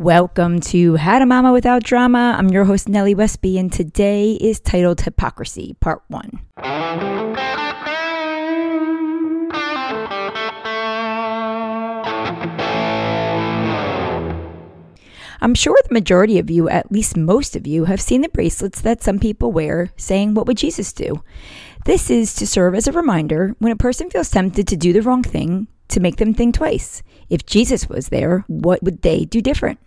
Welcome to How to Mama Without Drama. I'm your host, Nellie Westby, and today is titled Hypocrisy, Part 1. I'm sure the majority of you, at least most of you, have seen the bracelets that some people wear saying, What would Jesus do? This is to serve as a reminder when a person feels tempted to do the wrong thing to make them think twice. If Jesus was there, what would they do different?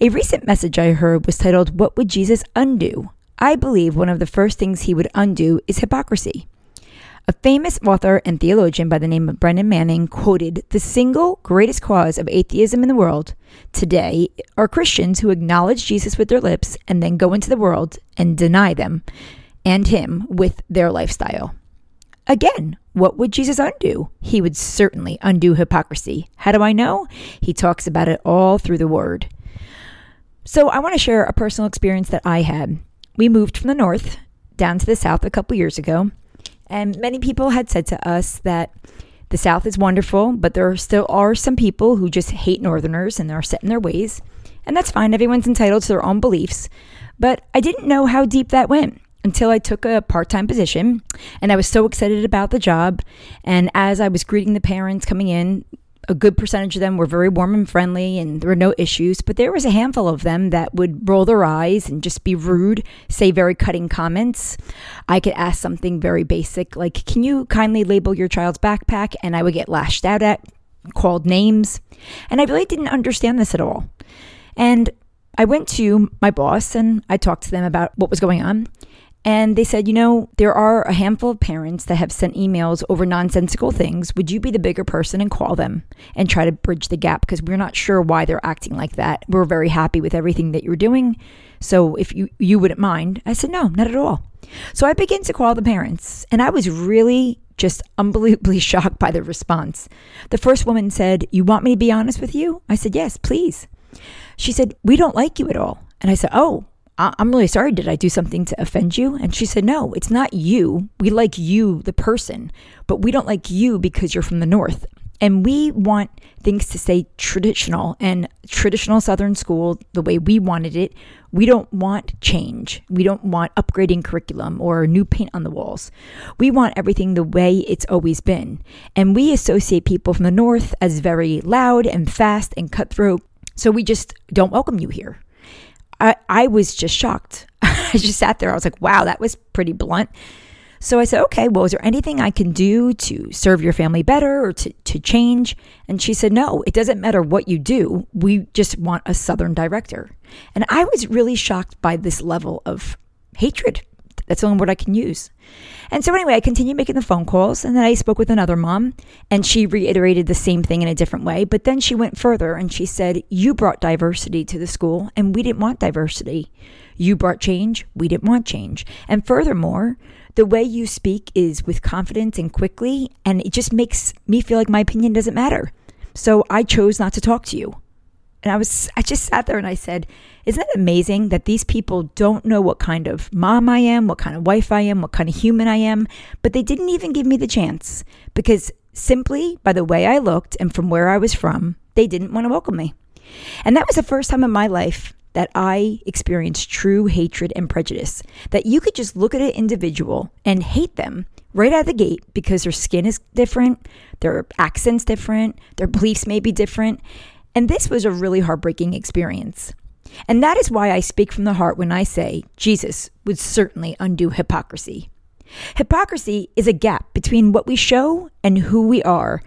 A recent message I heard was titled, What Would Jesus Undo? I believe one of the first things he would undo is hypocrisy. A famous author and theologian by the name of Brennan Manning quoted The single greatest cause of atheism in the world today are Christians who acknowledge Jesus with their lips and then go into the world and deny them and him with their lifestyle. Again, what would Jesus undo? He would certainly undo hypocrisy. How do I know? He talks about it all through the word. So, I want to share a personal experience that I had. We moved from the north down to the south a couple years ago, and many people had said to us that the South is wonderful, but there still are some people who just hate Northerners and are set in their ways. And that's fine, everyone's entitled to their own beliefs. But I didn't know how deep that went until I took a part time position and I was so excited about the job. And as I was greeting the parents coming in, a good percentage of them were very warm and friendly and there were no issues, but there was a handful of them that would roll their eyes and just be rude, say very cutting comments. I could ask something very basic like, Can you kindly label your child's backpack? And I would get lashed out at, called names. And I really didn't understand this at all. And I went to my boss and I talked to them about what was going on. And they said, you know, there are a handful of parents that have sent emails over nonsensical things. Would you be the bigger person and call them and try to bridge the gap? Because we're not sure why they're acting like that. We're very happy with everything that you're doing. So if you, you wouldn't mind, I said, no, not at all. So I began to call the parents, and I was really just unbelievably shocked by the response. The first woman said, You want me to be honest with you? I said, Yes, please. She said, We don't like you at all. And I said, Oh, I'm really sorry. Did I do something to offend you? And she said, No, it's not you. We like you, the person, but we don't like you because you're from the North. And we want things to stay traditional and traditional Southern school the way we wanted it. We don't want change. We don't want upgrading curriculum or new paint on the walls. We want everything the way it's always been. And we associate people from the North as very loud and fast and cutthroat. So we just don't welcome you here. I, I was just shocked. I just sat there. I was like, wow, that was pretty blunt. So I said, okay, well, is there anything I can do to serve your family better or to, to change? And she said, no, it doesn't matter what you do. We just want a Southern director. And I was really shocked by this level of hatred that's the only word I can use. And so, anyway, I continued making the phone calls, and then I spoke with another mom, and she reiterated the same thing in a different way. But then she went further and she said, You brought diversity to the school, and we didn't want diversity. You brought change, we didn't want change. And furthermore, the way you speak is with confidence and quickly, and it just makes me feel like my opinion doesn't matter. So I chose not to talk to you. And I was, I just sat there and I said, Isn't it amazing that these people don't know what kind of mom I am, what kind of wife I am, what kind of human I am, but they didn't even give me the chance because simply by the way I looked and from where I was from, they didn't want to welcome me. And that was the first time in my life that I experienced true hatred and prejudice. That you could just look at an individual and hate them right out of the gate because their skin is different, their accent's different, their beliefs may be different. And this was a really heartbreaking experience. And that is why I speak from the heart when I say Jesus would certainly undo hypocrisy. Hypocrisy is a gap between what we show and who we are.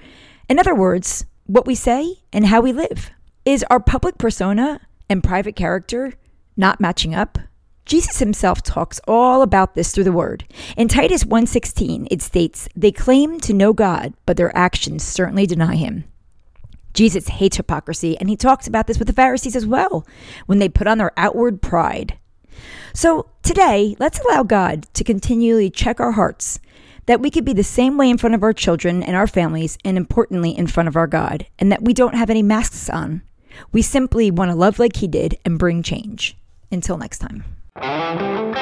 In other words, what we say and how we live. Is our public persona and private character not matching up? Jesus himself talks all about this through the word. In Titus 1:16 it states, "They claim to know God, but their actions certainly deny him." Jesus hates hypocrisy, and he talks about this with the Pharisees as well when they put on their outward pride. So today, let's allow God to continually check our hearts that we could be the same way in front of our children and our families, and importantly, in front of our God, and that we don't have any masks on. We simply want to love like He did and bring change. Until next time.